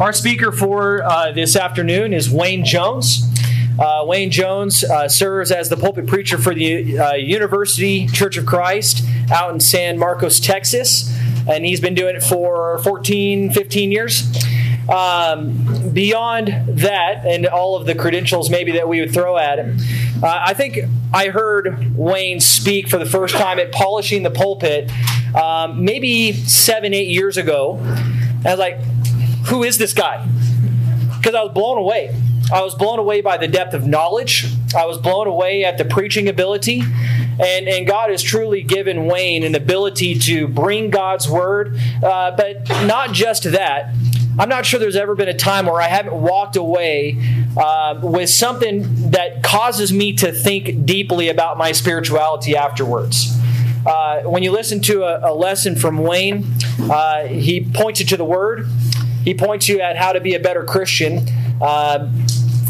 Our speaker for uh, this afternoon is Wayne Jones. Uh, Wayne Jones uh, serves as the pulpit preacher for the uh, University Church of Christ out in San Marcos, Texas, and he's been doing it for 14, 15 years. Um, beyond that, and all of the credentials maybe that we would throw at him, uh, I think I heard Wayne speak for the first time at Polishing the Pulpit um, maybe seven, eight years ago. I was like, who is this guy? Because I was blown away. I was blown away by the depth of knowledge. I was blown away at the preaching ability. And, and God has truly given Wayne an ability to bring God's word. Uh, but not just that. I'm not sure there's ever been a time where I haven't walked away uh, with something that causes me to think deeply about my spirituality afterwards. Uh, when you listen to a, a lesson from Wayne, uh, he points you to the Word. He points you at how to be a better Christian. Uh,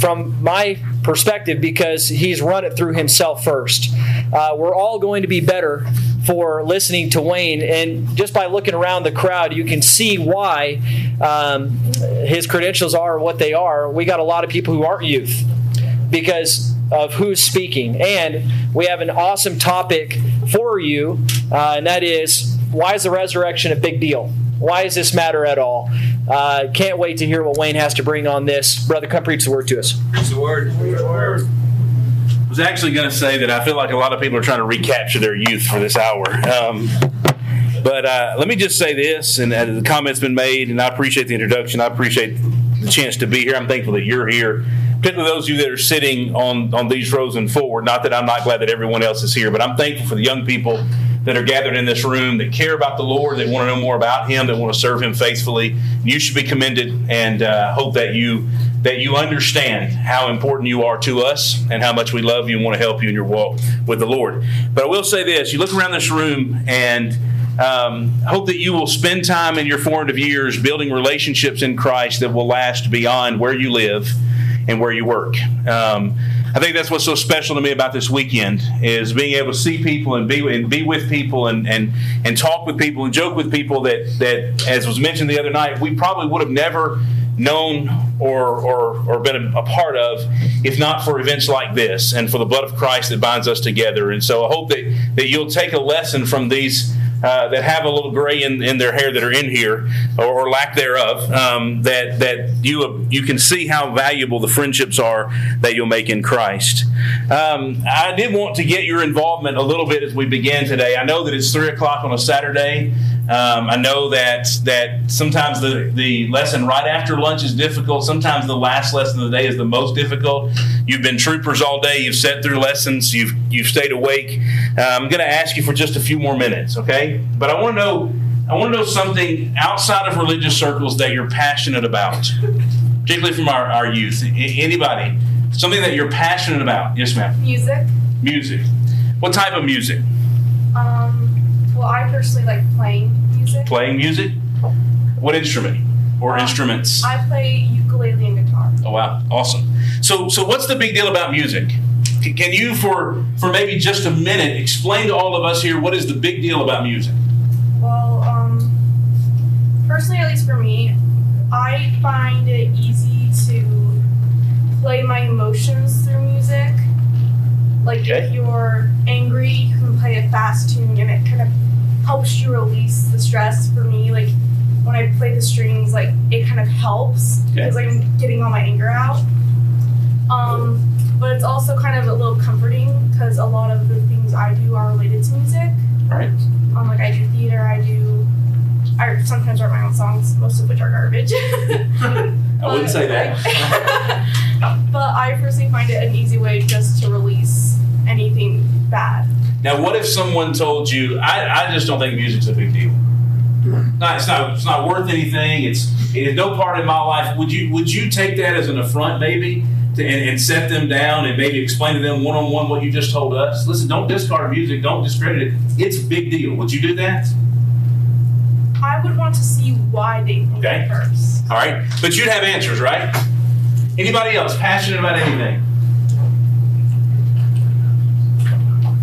from my perspective, because he's run it through himself first. Uh, we're all going to be better for listening to Wayne, and just by looking around the crowd, you can see why um, his credentials are what they are. We got a lot of people who aren't youth because of who's speaking. And we have an awesome topic for you, uh, and that is why is the resurrection a big deal? Why does this matter at all? Uh, can't wait to hear what Wayne has to bring on this. Brother, come preach the word to us. Preach the word. Preach the word. I was actually going to say that I feel like a lot of people are trying to recapture their youth for this hour. Um, but uh, let me just say this, and uh, the comment's been made, and I appreciate the introduction. I appreciate the chance to be here. I'm thankful that you're here, particularly those of you that are sitting on, on these rows and forward. Not that I'm not glad that everyone else is here, but I'm thankful for the young people that are gathered in this room that care about the Lord, that want to know more about Him, that want to serve Him faithfully. You should be commended, and uh, hope that you that you understand how important you are to us and how much we love you and want to help you in your walk with the Lord. But I will say this: you look around this room and. Um, hope that you will spend time in your formative years building relationships in Christ that will last beyond where you live and where you work. Um, I think that's what's so special to me about this weekend is being able to see people and be and be with people and and and talk with people and joke with people that that as was mentioned the other night we probably would have never known or or or been a, a part of if not for events like this and for the blood of Christ that binds us together. And so I hope that that you'll take a lesson from these uh, that have a little gray in, in their hair that are in here, or, or lack thereof, um, that that you you can see how valuable the friendships are that you'll make in Christ. Um, I did want to get your involvement a little bit as we begin today. I know that it's three o'clock on a Saturday. Um, I know that that sometimes the, the lesson right after lunch is difficult. Sometimes the last lesson of the day is the most difficult. You've been troopers all day. You've sat through lessons. You've you've stayed awake. Uh, I'm going to ask you for just a few more minutes, okay? But I want to know I want to know something outside of religious circles that you're passionate about, particularly from our, our youth. Anybody, something that you're passionate about? Yes, ma'am. Music. Music. What type of music? Um, well, I personally like playing music. Playing music? What instrument or Um, instruments? I play ukulele and guitar. Oh wow, awesome. So so what's the big deal about music? Can you for for maybe just a minute explain to all of us here what is the big deal about music? Well, um, personally, at least for me, I find it easy to play my emotions through music. Like Okay. if you're angry, you can play a fast tune, and it kind of helps you release the stress. For me, like when I play the strings, like it kind of helps Okay. because I'm getting all my anger out. Um, but it's also kind of a little comforting because a lot of the things I do are related to music. Right. Um, like I do theater, I do. I sometimes write my own songs, most of which are garbage. I wouldn't say that. but I personally find it an easy way just to release anything bad. Now, what if someone told you, I, I just don't think music's a big deal. No, it's not. It's not worth anything. It's it is no part of my life. Would you Would you take that as an affront, maybe, to, and, and set them down and maybe explain to them one on one what you just told us? Listen, don't discard music. Don't discredit it. It's a big deal. Would you do that? I would want to see why they think Okay. first. All right, but you'd have answers, right? Anybody else passionate about anything?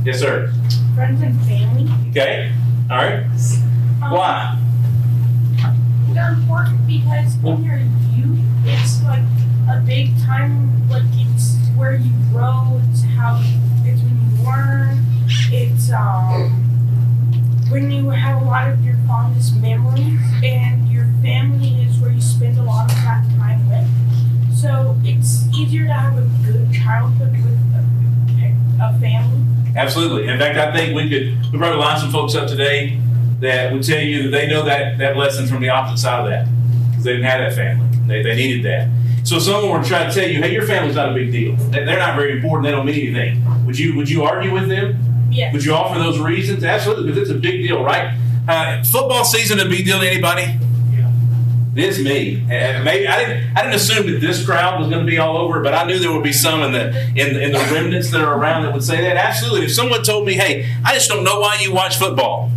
Yes, sir. friends and family. Okay. All right. Um, Why? They're important because when you're youth, a big time like it's where you grow. It's how it's when you learn. It's um when you have a lot of your fondest memories, and your family is where you spend a lot of that time with. So it's easier to have a good childhood with a, a family. Absolutely. In fact, I think we could we probably line some folks up today that would tell you that they know that that lesson from the opposite side of that because they didn't have that family. They, they needed that. So someone were trying to tell you, hey, your family's not a big deal. They're not very important. They don't mean anything. Would you would you argue with them? Yes. Would you offer those reasons? Absolutely, because it's a big deal, right? Uh, football season a big deal to anybody? This me. And maybe I didn't. I didn't assume that this crowd was going to be all over, but I knew there would be some in the in, in the remnants that are around that would say that. Absolutely. If someone told me, "Hey, I just don't know why you watch football,"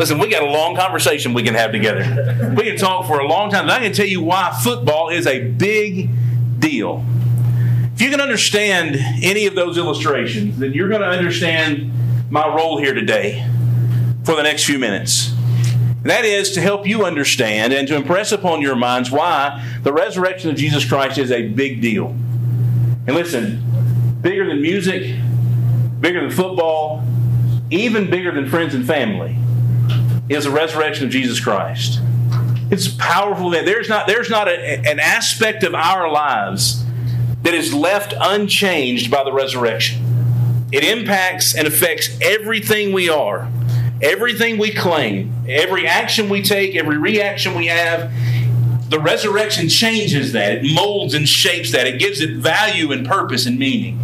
listen, we got a long conversation we can have together. We can talk for a long time. And I can tell you why football is a big deal. If you can understand any of those illustrations, then you're going to understand my role here today for the next few minutes. That is to help you understand and to impress upon your minds why the resurrection of Jesus Christ is a big deal. And listen, bigger than music, bigger than football, even bigger than friends and family is the resurrection of Jesus Christ. It's powerful that there's not there's not a, an aspect of our lives that is left unchanged by the resurrection. It impacts and affects everything we are everything we claim, every action we take, every reaction we have, the resurrection changes that. It molds and shapes that. It gives it value and purpose and meaning.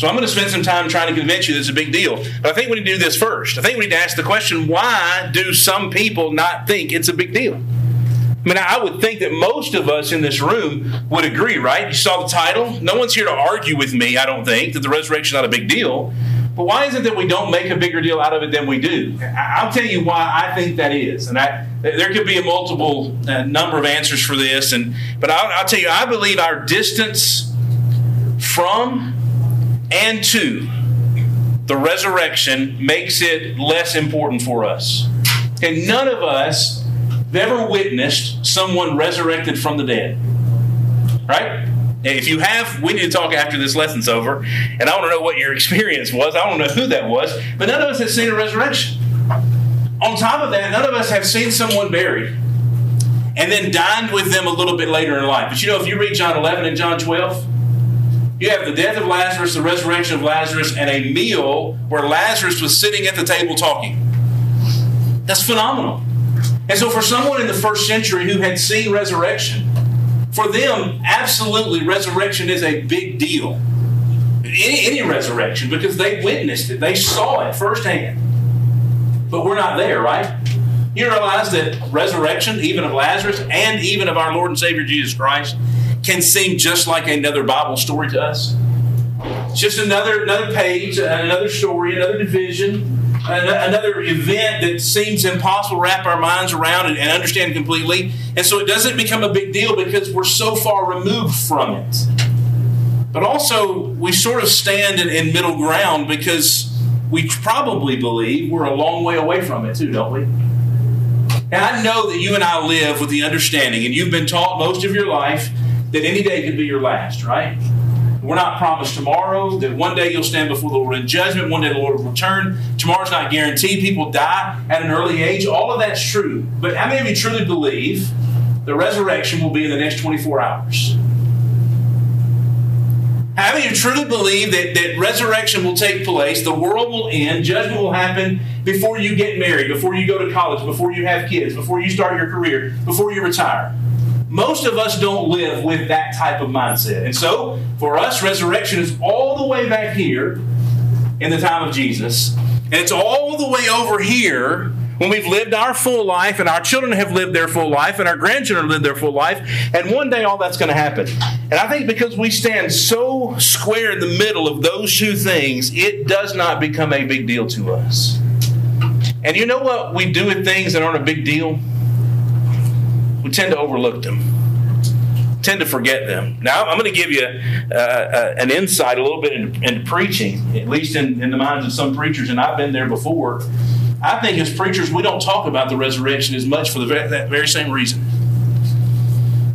So I'm going to spend some time trying to convince you that it's a big deal. But I think we need to do this first. I think we need to ask the question why do some people not think it's a big deal? I mean, I would think that most of us in this room would agree, right? You saw the title. No one's here to argue with me, I don't think, that the resurrection is not a big deal. But why is it that we don't make a bigger deal out of it than we do? I'll tell you why I think that is, and I, there could be a multiple uh, number of answers for this. And but I'll, I'll tell you, I believe our distance from and two, the resurrection makes it less important for us. And none of us have ever witnessed someone resurrected from the dead, right? If you have, we need to talk after this lesson's over. And I want to know what your experience was. I don't know who that was. But none of us have seen a resurrection. On top of that, none of us have seen someone buried and then dined with them a little bit later in life. But you know, if you read John 11 and John 12, you have the death of Lazarus, the resurrection of Lazarus, and a meal where Lazarus was sitting at the table talking. That's phenomenal. And so, for someone in the first century who had seen resurrection, for them, absolutely, resurrection is a big deal. Any, any resurrection, because they witnessed it, they saw it firsthand. But we're not there, right? You realize that resurrection, even of Lazarus and even of our Lord and Savior Jesus Christ, can seem just like another Bible story to us. It's just another another page, uh, another story, another division, another event that seems impossible to wrap our minds around and, and understand completely. And so it doesn't become a big deal because we're so far removed from it. But also, we sort of stand in, in middle ground because we probably believe we're a long way away from it, too, don't we? And I know that you and I live with the understanding, and you've been taught most of your life that any day could be your last, right? We're not promised tomorrow, that one day you'll stand before the Lord in judgment, one day the Lord will return. Tomorrow's not guaranteed. People die at an early age. All of that's true. But how many of you truly believe the resurrection will be in the next 24 hours? How many of you truly believe that, that resurrection will take place, the world will end, judgment will happen before you get married, before you go to college, before you have kids, before you start your career, before you retire? Most of us don't live with that type of mindset. And so, for us, resurrection is all the way back here in the time of Jesus. And it's all the way over here when we've lived our full life and our children have lived their full life and our grandchildren lived their full life. And one day all that's going to happen. And I think because we stand so square in the middle of those two things, it does not become a big deal to us. And you know what we do with things that aren't a big deal? We tend to overlook them, tend to forget them. Now, I'm going to give you uh, uh, an insight a little bit into, into preaching, at least in, in the minds of some preachers, and I've been there before. I think as preachers, we don't talk about the resurrection as much for the very, that very same reason.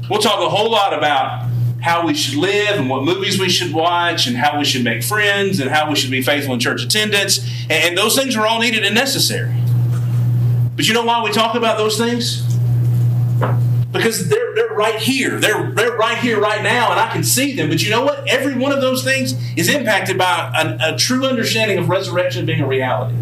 We'll talk a whole lot about how we should live and what movies we should watch and how we should make friends and how we should be faithful in church attendance. And those things are all needed and necessary. But you know why we talk about those things? Because they're, they're right here. They're, they're right here, right now, and I can see them. But you know what? Every one of those things is impacted by a, a true understanding of resurrection being a reality.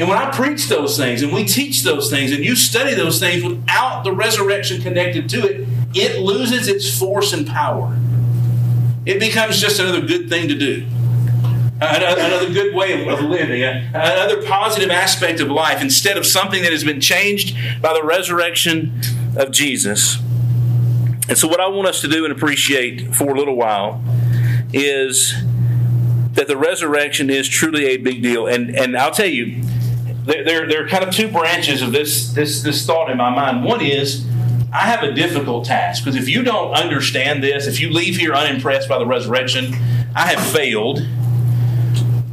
And when I preach those things and we teach those things and you study those things without the resurrection connected to it, it loses its force and power. It becomes just another good thing to do, another good way of living, another positive aspect of life instead of something that has been changed by the resurrection of Jesus. And so, what I want us to do and appreciate for a little while is that the resurrection is truly a big deal. And, and I'll tell you, there, there, are kind of two branches of this, this, this thought in my mind. One is, I have a difficult task because if you don't understand this, if you leave here unimpressed by the resurrection, I have failed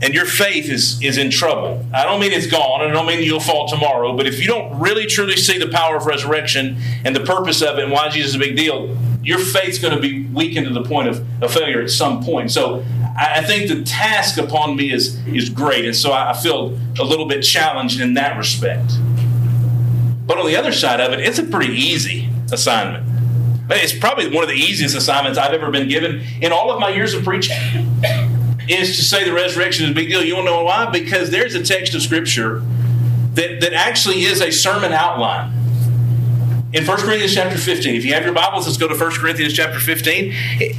and your faith is, is in trouble. I don't mean it's gone, I don't mean you'll fall tomorrow, but if you don't really truly see the power of resurrection and the purpose of it and why Jesus is a big deal, your faith's going to be weakened to the point of, of failure at some point. So I think the task upon me is, is great, and so I feel a little bit challenged in that respect. But on the other side of it, it's a pretty easy assignment. It's probably one of the easiest assignments I've ever been given in all of my years of preaching. Is to say the resurrection is a big deal. You want to know why? Because there's a text of Scripture that, that actually is a sermon outline in 1 Corinthians chapter 15, if you have your Bibles, let's go to 1 Corinthians chapter 15.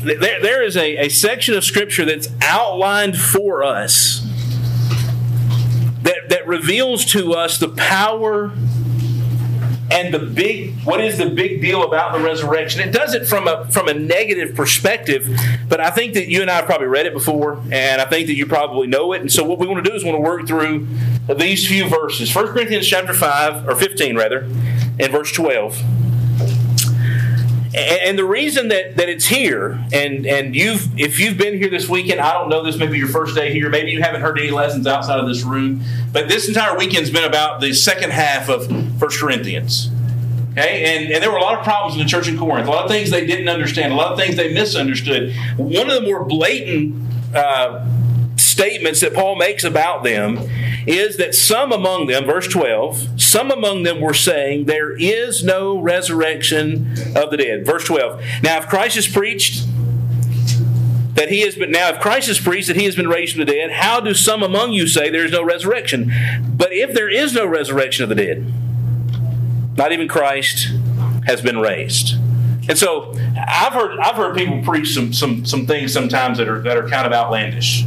There, there is a, a section of Scripture that's outlined for us that, that reveals to us the power and the big what is the big deal about the resurrection? It does it from a from a negative perspective but i think that you and i have probably read it before and i think that you probably know it. And so what we want to do is want to work through these few verses. 1 corinthians chapter 5 or 15 rather and verse 12 and the reason that, that it's here, and, and you've if you've been here this weekend, I don't know this may be your first day here, maybe you haven't heard any lessons outside of this room, but this entire weekend's been about the second half of First Corinthians. Okay, and, and there were a lot of problems in the church in Corinth, a lot of things they didn't understand, a lot of things they misunderstood. One of the more blatant uh, statements that Paul makes about them is that some among them, verse 12, some among them were saying, There is no resurrection of the dead. Verse 12. Now, if Christ is preached, that he has been now if Christ is preached that he has been raised from the dead, how do some among you say there is no resurrection? But if there is no resurrection of the dead, not even Christ has been raised. And so I've heard I've heard people preach some some some things sometimes that are that are kind of outlandish.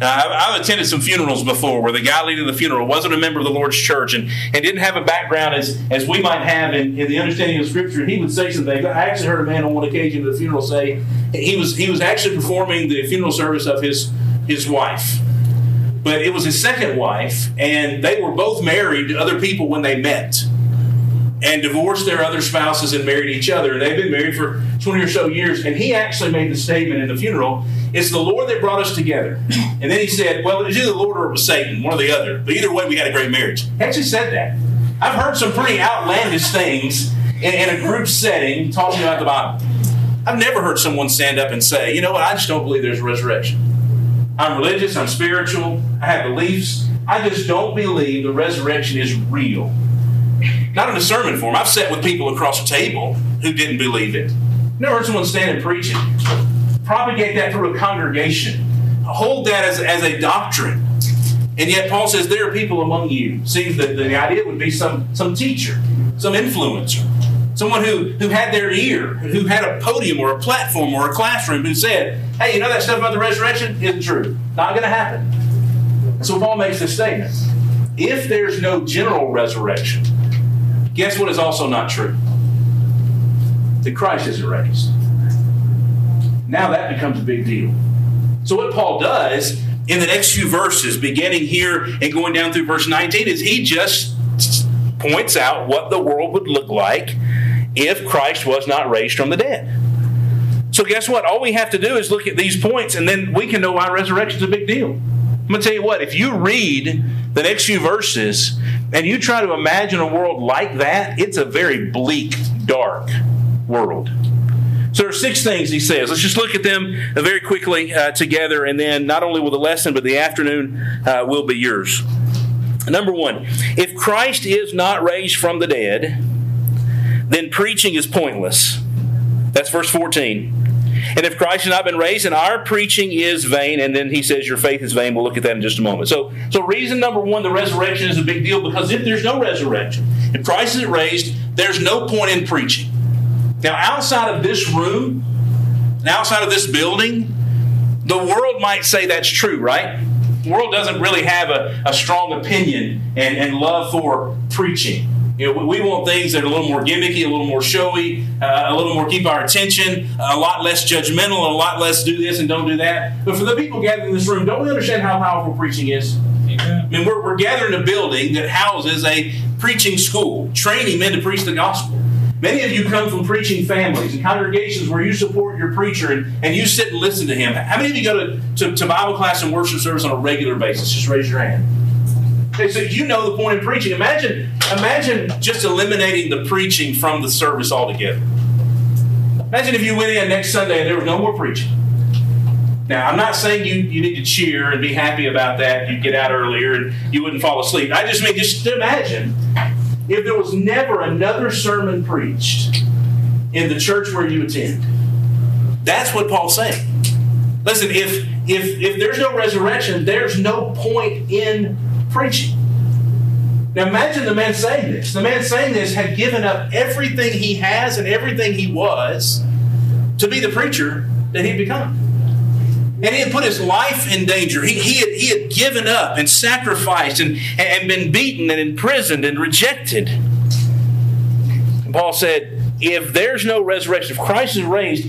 I've attended some funerals before where the guy leading the funeral wasn't a member of the Lord's church and, and didn't have a background as, as we might have in, in the understanding of Scripture. He would say some things. I actually heard a man on one occasion at a funeral say he was he was actually performing the funeral service of his his wife, but it was his second wife, and they were both married to other people when they met and divorced their other spouses and married each other. And they've been married for 20 or so years. And he actually made the statement in the funeral it's the Lord that brought us together. And then he said, Well, it was either the Lord or it was Satan, one or the other. But either way, we had a great marriage. He actually said that. I've heard some pretty outlandish things in, in a group setting talking about the Bible. I've never heard someone stand up and say, You know what? I just don't believe there's a resurrection. I'm religious, I'm spiritual, I have beliefs. I just don't believe the resurrection is real. Not in a sermon form. I've sat with people across a table who didn't believe it. Never heard someone stand and preach it. Propagate that through a congregation. Hold that as, as a doctrine. And yet Paul says there are people among you. Seems that the idea would be some, some teacher, some influencer, someone who, who had their ear, who had a podium or a platform or a classroom who said, hey, you know that stuff about the resurrection isn't true. Not going to happen. So Paul makes this statement. If there's no general resurrection, Guess what is also not true? That Christ isn't raised. Now that becomes a big deal. So, what Paul does in the next few verses, beginning here and going down through verse 19, is he just points out what the world would look like if Christ was not raised from the dead. So, guess what? All we have to do is look at these points, and then we can know why resurrection is a big deal. I'm going to tell you what, if you read the next few verses and you try to imagine a world like that, it's a very bleak, dark world. So there are six things he says. Let's just look at them uh, very quickly uh, together, and then not only will the lesson, but the afternoon uh, will be yours. Number one, if Christ is not raised from the dead, then preaching is pointless. That's verse 14. And if Christ has not been raised, then our preaching is vain. And then he says, Your faith is vain. We'll look at that in just a moment. So, so reason number one, the resurrection is a big deal because if there's no resurrection, if Christ isn't raised, there's no point in preaching. Now, outside of this room, and outside of this building, the world might say that's true, right? The world doesn't really have a, a strong opinion and, and love for preaching. You know, we want things that are a little more gimmicky, a little more showy, uh, a little more keep our attention, a lot less judgmental, and a lot less do this and don't do that. But for the people gathered in this room, don't we understand how powerful preaching is? Amen. I mean, we're, we're gathered in a building that houses a preaching school, training men to preach the gospel. Many of you come from preaching families and congregations where you support your preacher and, and you sit and listen to him. How many of you go to, to, to Bible class and worship service on a regular basis? Just raise your hand. So you know the point of preaching. Imagine, imagine just eliminating the preaching from the service altogether. Imagine if you went in next Sunday and there was no more preaching. Now, I'm not saying you, you need to cheer and be happy about that. You'd get out earlier and you wouldn't fall asleep. I just mean, just imagine if there was never another sermon preached in the church where you attend. That's what Paul's saying. Listen, if if if there's no resurrection, there's no point in preaching. Now imagine the man saying this. The man saying this had given up everything he has and everything he was to be the preacher that he'd become. And he had put his life in danger. He, he, had, he had given up and sacrificed and, and been beaten and imprisoned and rejected. And Paul said, if there's no resurrection, if Christ is raised,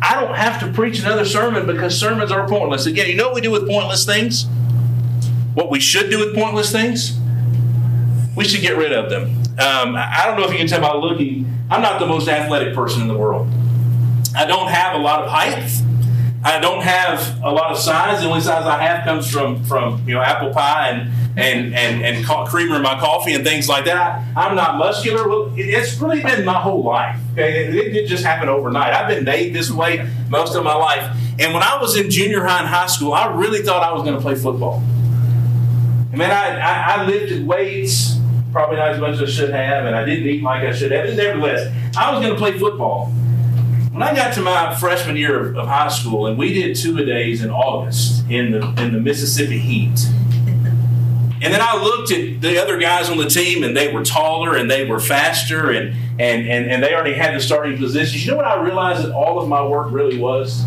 I don't have to preach another sermon because sermons are pointless. Again, you know what we do with pointless things? What we should do with pointless things? We should get rid of them. Um, I don't know if you can tell by looking, I'm not the most athletic person in the world. I don't have a lot of height. I don't have a lot of size. The only size I have comes from from you know apple pie and and and, and creamer in my coffee and things like that. I, am not muscular. It's really been my whole life. Okay, it, it didn't just happen overnight. I've been made this way most of my life. And when I was in junior high and high school, I really thought I was going to play football. I mean, I, I, I lifted weights, probably not as much as I should have, and I didn't eat like I should have. Nevertheless, I was going to play football. When I got to my freshman year of, of high school, and we did two a days in August in the in the Mississippi heat, and then I looked at the other guys on the team, and they were taller and they were faster, and and and, and they already had the starting positions. You know what I realized that all of my work really was?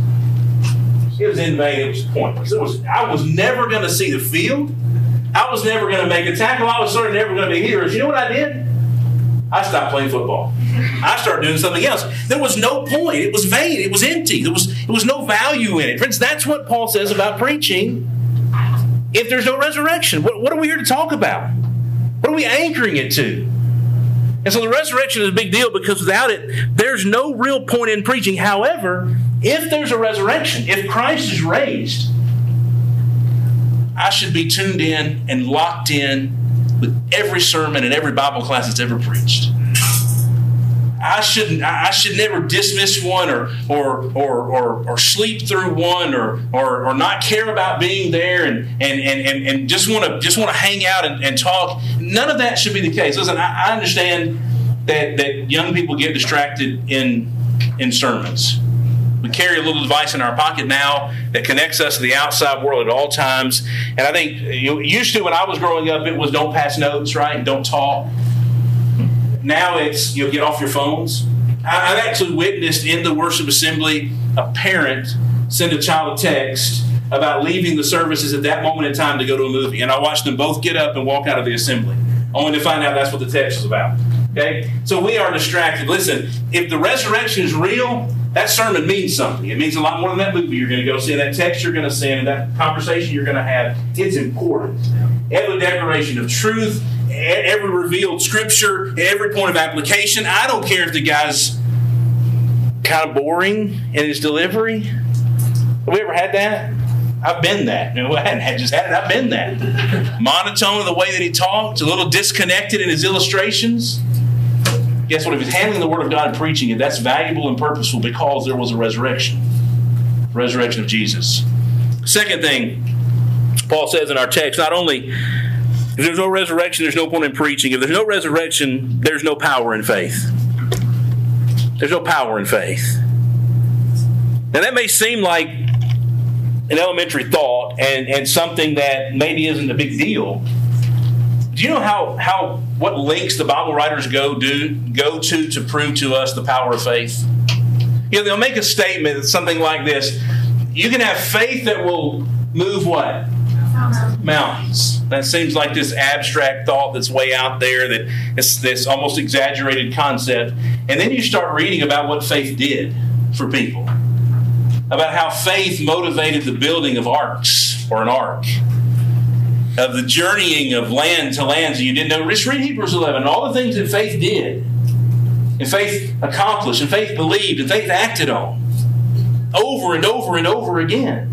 It was in vain. It was pointless. It was I was never going to see the field. I was never going to make a tackle. I was sort of never going to be here. You know what I did? I stopped playing football. I started doing something else. There was no point. It was vain. It was empty. There was, there was no value in it. Friends, that's what Paul says about preaching if there's no resurrection. What, what are we here to talk about? What are we anchoring it to? And so the resurrection is a big deal because without it, there's no real point in preaching. However, if there's a resurrection, if Christ is raised, I should be tuned in and locked in with every sermon and every Bible class that's ever preached. I shouldn't. I should never dismiss one or or or or, or sleep through one or, or or not care about being there and and and and, just want to just want to hang out and, and talk. None of that should be the case. Listen, I, I understand that that young people get distracted in in sermons. We carry a little device in our pocket now that connects us to the outside world at all times. And I think you used to when I was growing up, it was don't pass notes, right? And don't talk. Now it's you know, get off your phones. I, I've actually witnessed in the worship assembly a parent send a child a text about leaving the services at that moment in time to go to a movie. And I watched them both get up and walk out of the assembly, only to find out that's what the text was about. Okay? So we are distracted. Listen, if the resurrection is real, that sermon means something. It means a lot more than that movie you're going to go see, that text you're going to send, and that conversation you're going to have. It's important. Every declaration of truth, every revealed scripture, every point of application. I don't care if the guy's kind of boring in his delivery. Have we ever had that? I've been that. No, I hadn't just had it. I've been that. Monotone in the way that he talked, a little disconnected in his illustrations. Guess what? If he's handling the Word of God and preaching it, that's valuable and purposeful because there was a resurrection. Resurrection of Jesus. Second thing, Paul says in our text, not only if there's no resurrection, there's no point in preaching. If there's no resurrection, there's no power in faith. There's no power in faith. Now, that may seem like an elementary thought and, and something that maybe isn't a big deal. Do you know how, how what lengths the Bible writers go do go to to prove to us the power of faith? You know, they'll make a statement something like this: You can have faith that will move what mountains. That seems like this abstract thought that's way out there, that it's this almost exaggerated concept. And then you start reading about what faith did for people, about how faith motivated the building of arks or an ark of the journeying of land to land so you didn't know. Just read Hebrews 11, all the things that faith did, and faith accomplished, and faith believed, and faith acted on over and over and over again.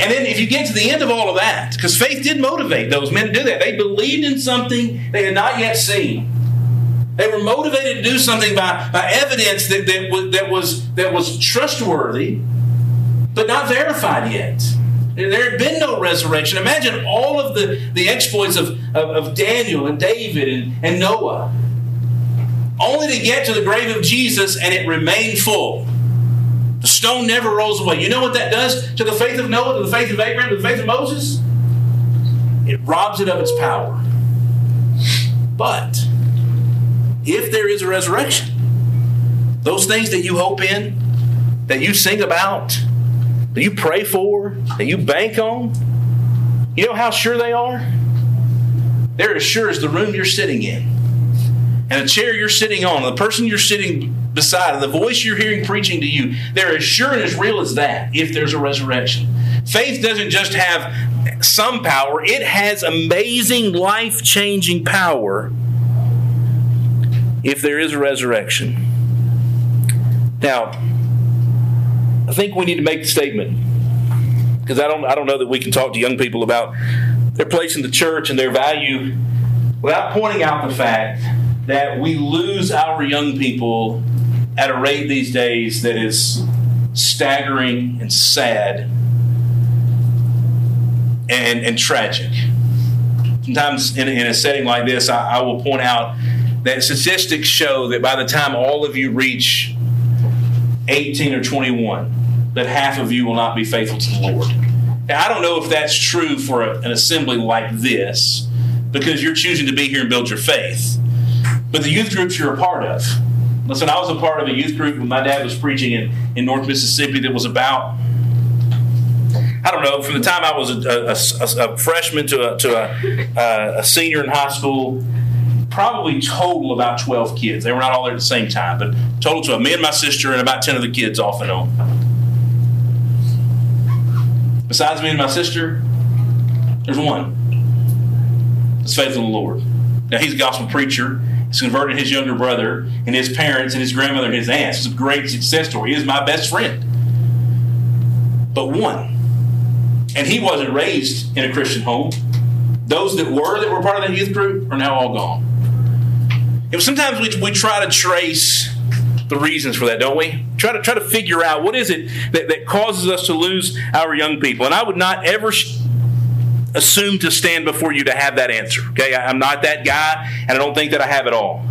And then if you get to the end of all of that, because faith did motivate those men to do that, they believed in something they had not yet seen. They were motivated to do something by, by evidence that, that, that, was, that was trustworthy, but not verified yet. There had been no resurrection. Imagine all of the, the exploits of, of, of Daniel and David and, and Noah, only to get to the grave of Jesus and it remained full. The stone never rolls away. You know what that does to the faith of Noah, to the faith of Abraham, to the faith of Moses? It robs it of its power. But if there is a resurrection, those things that you hope in, that you sing about, that you pray for, that you bank on, you know how sure they are? They're as sure as the room you're sitting in, and the chair you're sitting on, and the person you're sitting beside, and the voice you're hearing preaching to you. They're as sure and as real as that if there's a resurrection. Faith doesn't just have some power, it has amazing, life changing power if there is a resurrection. Now, I think we need to make the statement because I don't I don't know that we can talk to young people about their place in the church and their value without pointing out the fact that we lose our young people at a rate these days that is staggering and sad and, and tragic. Sometimes in, in a setting like this, I, I will point out that statistics show that by the time all of you reach 18 or 21, that half of you will not be faithful to the Lord. Now, I don't know if that's true for a, an assembly like this because you're choosing to be here and build your faith. But the youth groups you're a part of. Listen, I was a part of a youth group when my dad was preaching in, in North Mississippi that was about, I don't know, from the time I was a, a, a freshman to, a, to a, a senior in high school, probably total about 12 kids. They were not all there at the same time, but total 12. Me and my sister and about 10 of the kids off and on. Besides me and my sister, there's one. It's faith in the Lord. Now he's a gospel preacher. He's converted his younger brother and his parents and his grandmother and his aunts. It's a great success story. He is my best friend. But one. And he wasn't raised in a Christian home. Those that were that were part of that youth group are now all gone. Sometimes we, we try to trace the reasons for that, don't we? Try to try to figure out what is it that, that causes us to lose our young people. And I would not ever sh- assume to stand before you to have that answer. Okay, I, am not that guy, and I don't think that I have it all.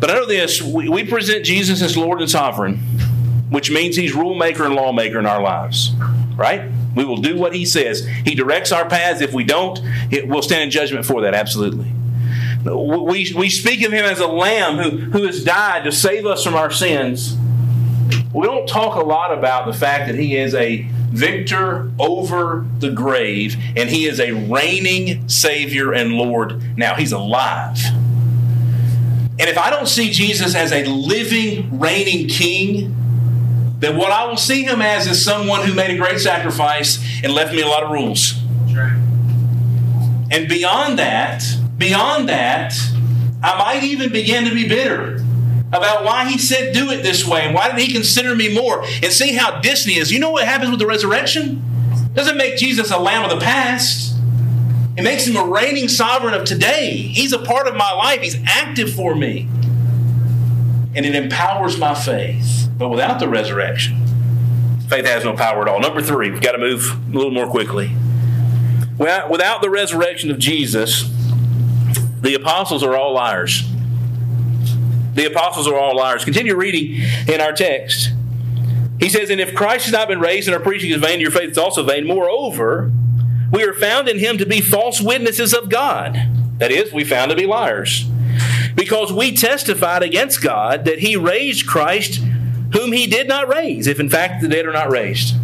But I know this: we, we present Jesus as Lord and Sovereign, which means He's rule maker and lawmaker in our lives. Right? We will do what He says. He directs our paths. If we don't, it, we'll stand in judgment for that. Absolutely. We, we speak of him as a lamb who, who has died to save us from our sins. We don't talk a lot about the fact that he is a victor over the grave and he is a reigning Savior and Lord now. He's alive. And if I don't see Jesus as a living, reigning king, then what I will see him as is someone who made a great sacrifice and left me a lot of rules. And beyond that, Beyond that, I might even begin to be bitter about why he said do it this way and why did he consider me more and see how Disney is. You know what happens with the resurrection? It doesn't make Jesus a lamb of the past. It makes him a reigning sovereign of today. He's a part of my life. He's active for me. And it empowers my faith. But without the resurrection, faith has no power at all. Number three, we've got to move a little more quickly. Without the resurrection of Jesus, the apostles are all liars. the apostles are all liars. Continue reading in our text. He says, And if Christ has not been raised and our preaching is vain, your faith is also vain. Moreover, we are found in him to be false witnesses of God. That is, we found to be liars. Because we testified against God that he raised Christ, whom he did not raise, if in fact the dead are not raised.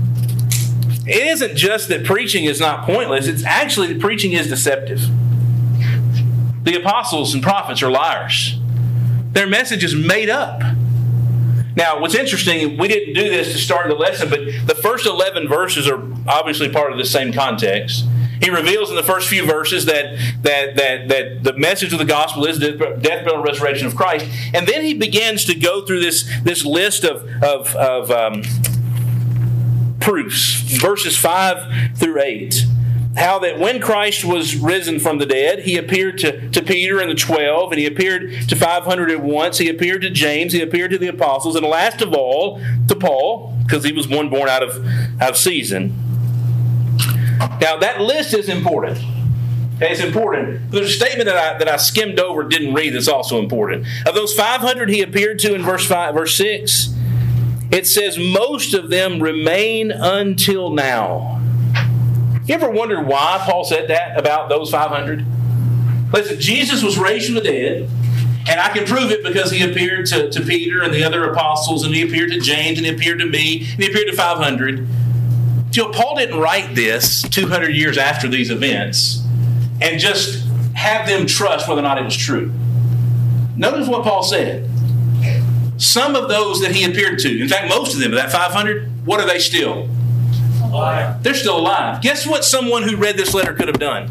It isn't just that preaching is not pointless, it's actually that preaching is deceptive. The apostles and prophets are liars. Their message is made up. Now, what's interesting, we didn't do this to start the lesson, but the first 11 verses are obviously part of the same context. He reveals in the first few verses that, that, that, that the message of the gospel is the death, burial, and resurrection of Christ. And then he begins to go through this, this list of, of, of um, proofs, verses 5 through 8 how that when Christ was risen from the dead, he appeared to, to Peter and the twelve, and he appeared to 500 at once. He appeared to James, he appeared to the apostles, and last of all, to Paul, because he was one born out of, out of season. Now, that list is important. Okay, it's important. There's a statement that I, that I skimmed over, didn't read, that's also important. Of those 500 he appeared to in verse 5, verse 6, it says, Most of them remain until now. You ever wondered why Paul said that about those 500? Listen, Jesus was raised from the dead, and I can prove it because he appeared to, to Peter and the other apostles, and he appeared to James, and he appeared to me, and he appeared to 500. You know, Paul didn't write this 200 years after these events and just have them trust whether or not it was true. Notice what Paul said. Some of those that he appeared to, in fact, most of them, that 500, what are they still? Alive. They're still alive. Guess what someone who read this letter could have done?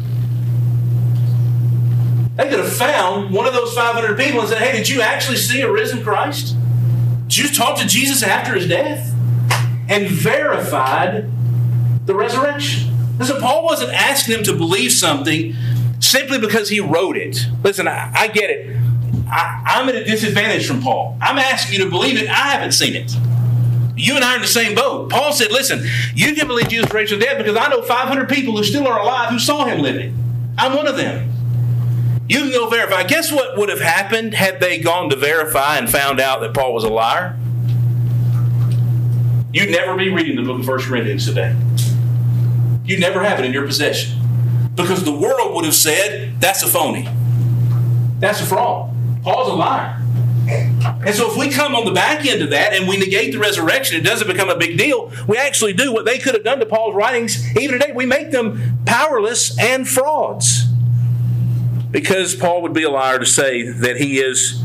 They could have found one of those 500 people and said, Hey, did you actually see a risen Christ? Did you talk to Jesus after his death? And verified the resurrection. Listen, Paul wasn't asking them to believe something simply because he wrote it. Listen, I, I get it. I, I'm at a disadvantage from Paul. I'm asking you to believe it. I haven't seen it. You and I are in the same boat. Paul said, Listen, you can believe Jesus raised from the dead because I know 500 people who still are alive who saw him living. I'm one of them. You can go verify. Guess what would have happened had they gone to verify and found out that Paul was a liar? You'd never be reading the book of 1 Corinthians today. You'd never have it in your possession. Because the world would have said, that's a phony. That's a fraud. Paul's a liar. And so if we come on the back end of that and we negate the resurrection, it doesn't become a big deal. We actually do what they could have done to Paul's writings. Even today, we make them powerless and frauds. Because Paul would be a liar to say that he is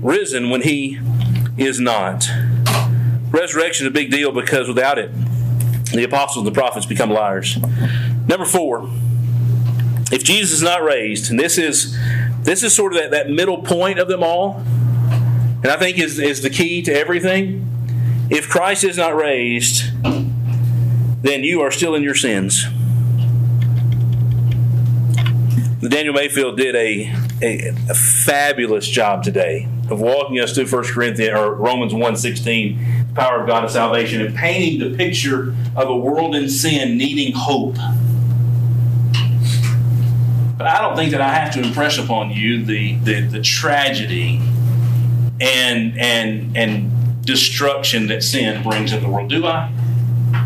risen when he is not. Resurrection is a big deal because without it, the apostles and the prophets become liars. Number four, if Jesus is not raised, and this is this is sort of that, that middle point of them all and I think is, is the key to everything. If Christ is not raised, then you are still in your sins. Daniel Mayfield did a, a, a, fabulous job today of walking us through 1 Corinthians or Romans 1.16, the power of God of salvation, and painting the picture of a world in sin needing hope. But I don't think that I have to impress upon you the, the, the tragedy and and and destruction that sin brings in the world. Do I?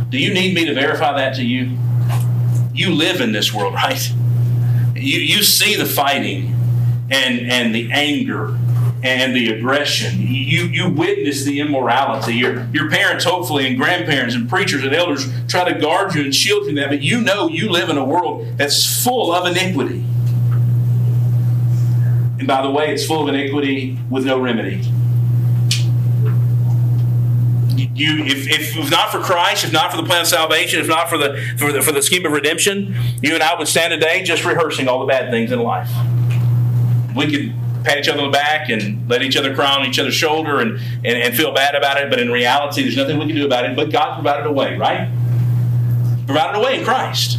Do you need me to verify that to you? You live in this world, right? You you see the fighting and and the anger and the aggression. You you witness the immorality. Your your parents, hopefully, and grandparents and preachers and elders try to guard you and shield you from that, but you know you live in a world that's full of iniquity. And by the way, it's full of iniquity with no remedy. You, if, if not for Christ, if not for the plan of salvation, if not for the, for the for the scheme of redemption, you and I would stand today just rehearsing all the bad things in life. We could pat each other on the back and let each other cry on each other's shoulder and, and, and feel bad about it, but in reality, there's nothing we can do about it. But God provided a way, right? Provided a way in Christ.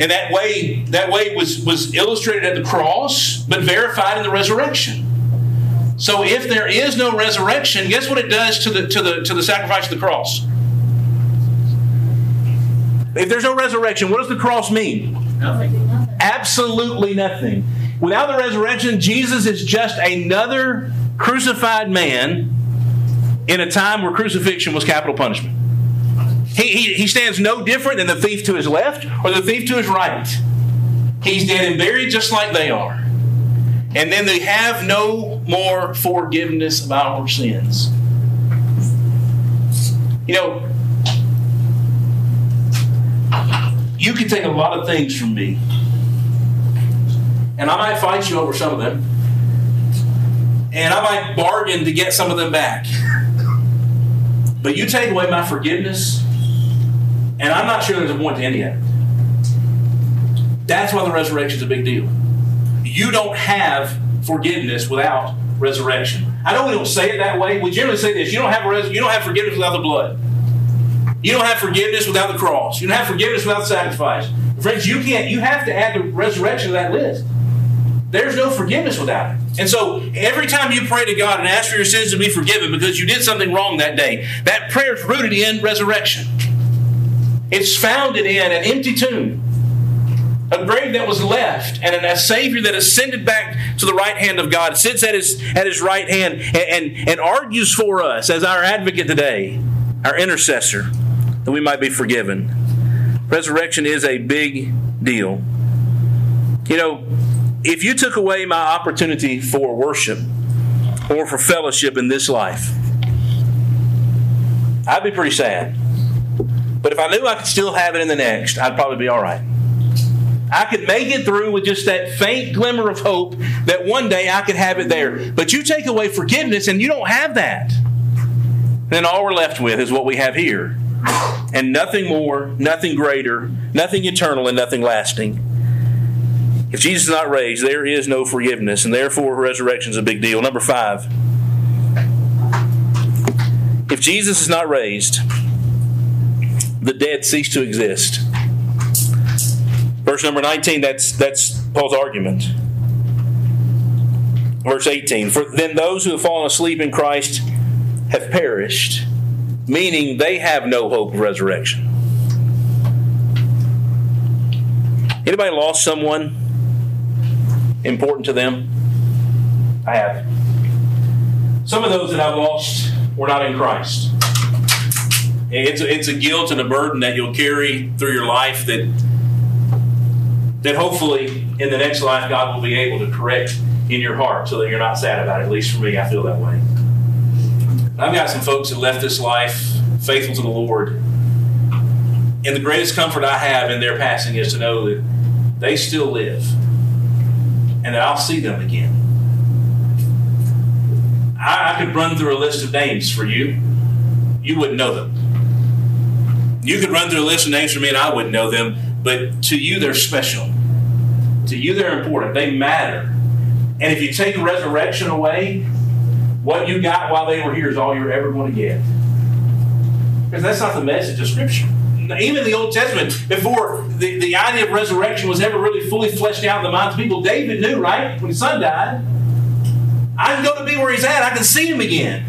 And that way, that way was, was illustrated at the cross, but verified in the resurrection. So if there is no resurrection, guess what it does to the to the to the sacrifice of the cross? If there's no resurrection, what does the cross mean? Nothing. Absolutely nothing. Without the resurrection, Jesus is just another crucified man in a time where crucifixion was capital punishment. He, he, he stands no different than the thief to his left or the thief to his right. He's dead and buried just like they are. And then they have no more forgiveness of our sins. You know, you can take a lot of things from me, and I might fight you over some of them, and I might bargain to get some of them back. But you take away my forgiveness, and I'm not sure there's a point to any of it. That's why the resurrection is a big deal. You don't have forgiveness without resurrection. I know we don't say it that way. We generally say this: you don't have res- you don't have forgiveness without the blood. You don't have forgiveness without the cross. You don't have forgiveness without sacrifice. Friends, you can't. You have to add the resurrection to that list. There's no forgiveness without it. And so every time you pray to God and ask for your sins to be forgiven because you did something wrong that day, that prayer is rooted in resurrection. It's founded in an empty tomb a grave that was left, and a Savior that ascended back to the right hand of God, sits at his, at his right hand, and, and, and argues for us as our advocate today, our intercessor, that we might be forgiven. Resurrection is a big deal. You know, if you took away my opportunity for worship or for fellowship in this life, I'd be pretty sad. But if I knew I could still have it in the next, I'd probably be all right. I could make it through with just that faint glimmer of hope that one day I could have it there. But you take away forgiveness and you don't have that. Then all we're left with is what we have here. And nothing more, nothing greater, nothing eternal, and nothing lasting. If Jesus is not raised, there is no forgiveness, and therefore resurrection is a big deal. Number five. If Jesus is not raised, the dead cease to exist. Verse number 19, that's, that's Paul's argument. Verse 18, for then those who have fallen asleep in Christ have perished, meaning they have no hope of resurrection. Anybody lost someone important to them? I have. Some of those that I've lost were not in Christ. It's a, it's a guilt and a burden that you'll carry through your life that that hopefully in the next life God will be able to correct in your heart so that you're not sad about it. At least for me, I feel that way. I've got some folks that left this life faithful to the Lord. And the greatest comfort I have in their passing is to know that they still live and that I'll see them again. I, I could run through a list of names for you. You wouldn't know them. You could run through a list of names for me and I wouldn't know them, but to you they're special. To you, they're important. They matter. And if you take resurrection away, what you got while they were here is all you're ever going to get. Because that's not the message of Scripture. Even the Old Testament, before the, the idea of resurrection was ever really fully fleshed out in the minds of people, David knew, right? When his son died, I can go to be where he's at. I can see him again.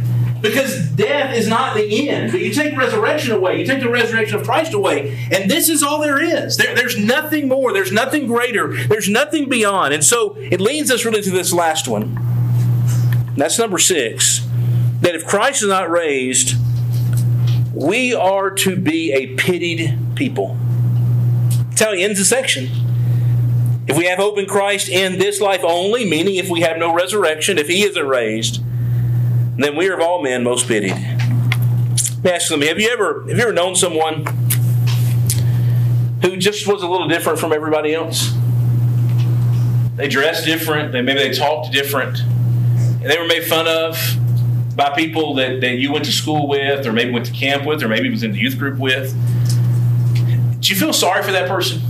Because death is not the end. But you take resurrection away, you take the resurrection of Christ away, and this is all there is. There, there's nothing more, there's nothing greater, there's nothing beyond. And so it leads us really to this last one. That's number six. That if Christ is not raised, we are to be a pitied people. That's how he ends the section. If we have hope in Christ in this life only, meaning if we have no resurrection, if he isn't raised, then we are of all men most pitied. Let me ask something. Have you ever have you ever known someone who just was a little different from everybody else? They dressed different, they maybe they talked different, and they were made fun of by people that, that you went to school with, or maybe went to camp with, or maybe was in the youth group with. Do you feel sorry for that person?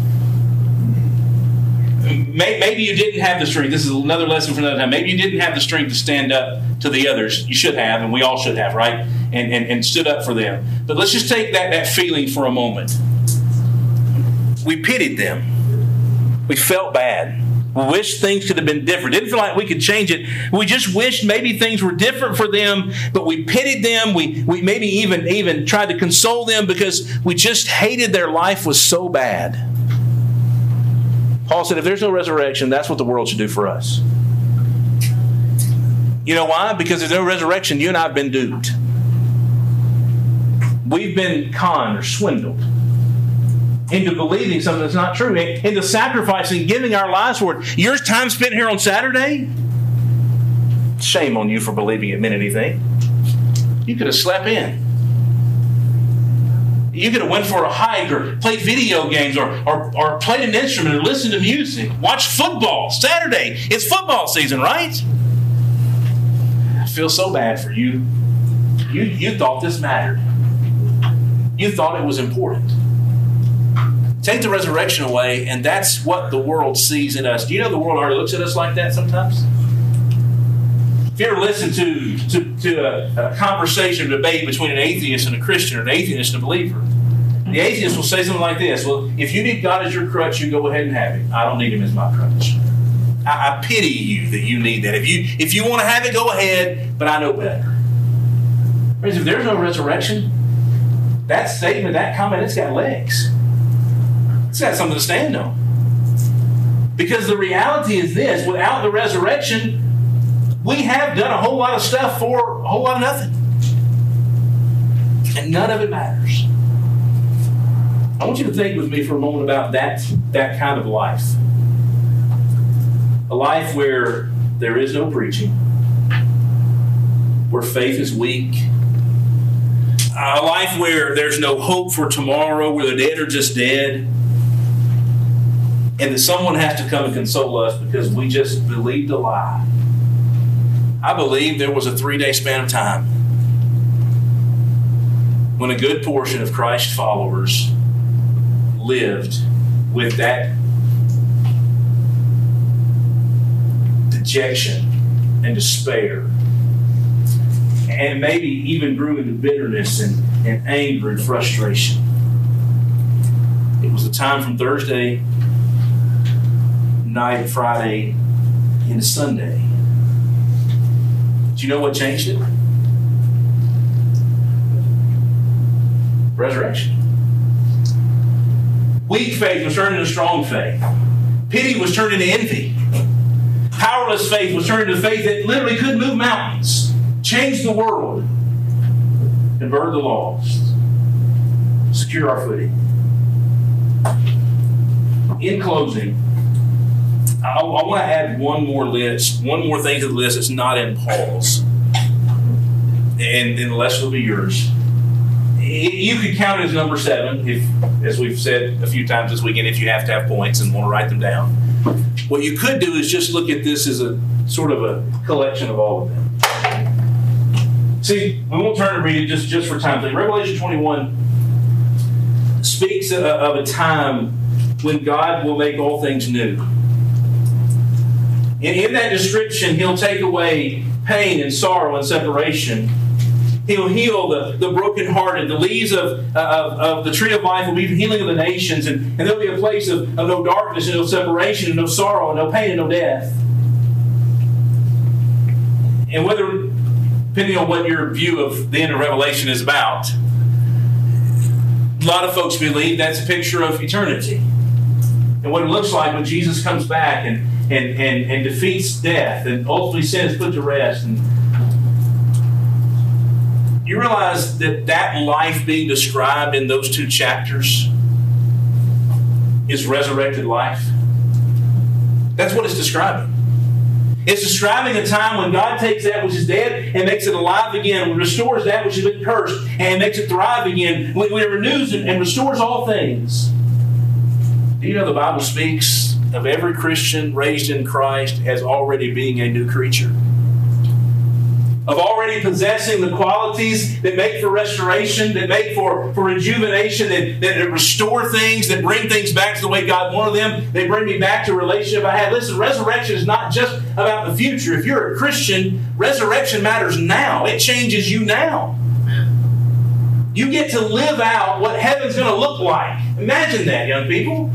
Maybe you didn't have the strength. This is another lesson for another time. Maybe you didn't have the strength to stand up to the others. You should have, and we all should have, right? And, and, and stood up for them. But let's just take that, that feeling for a moment. We pitied them. We felt bad. We wished things could have been different. Didn't feel like we could change it. We just wished maybe things were different for them, but we pitied them. We, we maybe even, even tried to console them because we just hated their life was so bad. Paul said, if there's no resurrection, that's what the world should do for us. You know why? Because there's no resurrection. You and I have been duped. We've been conned or swindled into believing something that's not true, into sacrificing, giving our lives for it. Your time spent here on Saturday, shame on you for believing it meant anything. You could have slept in. You could have went for a hike or played video games or, or, or played an instrument or listened to music. Watch football. Saturday. It's football season, right? I feel so bad for you. You, you thought this mattered. You thought it was important. Take the resurrection away, and that's what the world sees in us. Do you know the world already looks at us like that sometimes? If you ever listen to, to, to a, a conversation, debate between an atheist and a Christian, or an atheist and a believer, the atheist will say something like this Well, if you need God as your crutch, you go ahead and have it. I don't need him as my crutch. I, I pity you that you need that. If you if you want to have it, go ahead, but I know better. Friends, if there's no resurrection, that statement, that comment, it's got legs. It's got something to stand on. Because the reality is this without the resurrection, we have done a whole lot of stuff for a whole lot of nothing. And none of it matters. I want you to think with me for a moment about that, that kind of life. A life where there is no preaching, where faith is weak, a life where there's no hope for tomorrow, where the dead are just dead, and that someone has to come and console us because we just believed a lie. I believe there was a three day span of time when a good portion of Christ's followers lived with that dejection and despair, and maybe even grew into bitterness and, and anger and frustration. It was the time from Thursday night, Friday into Sunday do you know what changed it? Resurrection. Weak faith was turned into strong faith. Pity was turned into envy. Powerless faith was turned into faith that literally could move mountains, change the world, convert the lost, secure our footing. In closing, I, I want to add one more list, one more thing to the list that's not in Paul's, and, and the rest will be yours. You could count it as number seven, if, as we've said a few times this weekend, if you have to have points and want to write them down. What you could do is just look at this as a sort of a collection of all of them. See, we won't turn to read it just, just for time's sake. Revelation 21 speaks of a time when God will make all things new. In, in that description, he'll take away pain and sorrow and separation. He'll heal the, the brokenhearted. The leaves of, of, of the tree of life will be the healing of the nations, and, and there'll be a place of, of no darkness and no separation and no sorrow and no pain and no death. And whether, depending on what your view of the end of Revelation is about, a lot of folks believe that's a picture of eternity and what it looks like when Jesus comes back and and, and, and defeats death and ultimately sin is put to rest. And you realize that that life being described in those two chapters is resurrected life. That's what it's describing. It's describing a time when God takes that which is dead and makes it alive again, restores that which has been cursed and makes it thrive again, when it renews and restores all things. Do you know the Bible speaks of every Christian raised in Christ as already being a new creature. Of already possessing the qualities that make for restoration, that make for, for rejuvenation, that, that restore things, that bring things back to the way God wanted them. They bring me back to a relationship I had. Listen, resurrection is not just about the future. If you're a Christian, resurrection matters now. It changes you now. You get to live out what heaven's going to look like. Imagine that, young people.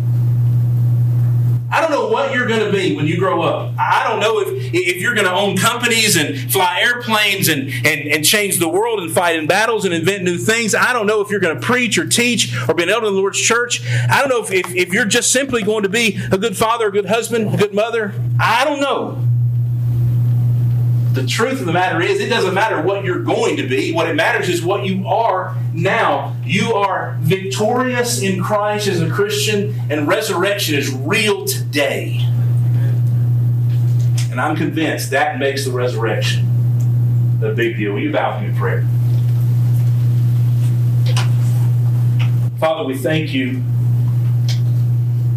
I don't know what you're going to be when you grow up. I don't know if, if you're going to own companies and fly airplanes and, and, and change the world and fight in battles and invent new things. I don't know if you're going to preach or teach or be an elder in the Lord's church. I don't know if, if, if you're just simply going to be a good father, a good husband, a good mother. I don't know. The truth of the matter is, it doesn't matter what you're going to be. What it matters is what you are now. You are victorious in Christ as a Christian, and resurrection is real today. And I'm convinced that makes the resurrection a big deal. Will you bow with me in prayer? Father, we thank you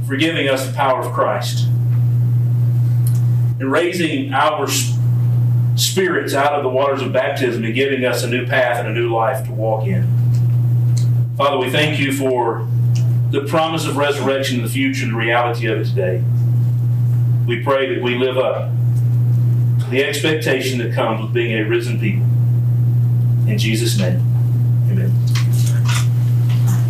for giving us the power of Christ and raising our spirits out of the waters of baptism and giving us a new path and a new life to walk in. Father, we thank you for the promise of resurrection in the future and the reality of it today. We pray that we live up to the expectation that comes with being a risen people. In Jesus' name, amen.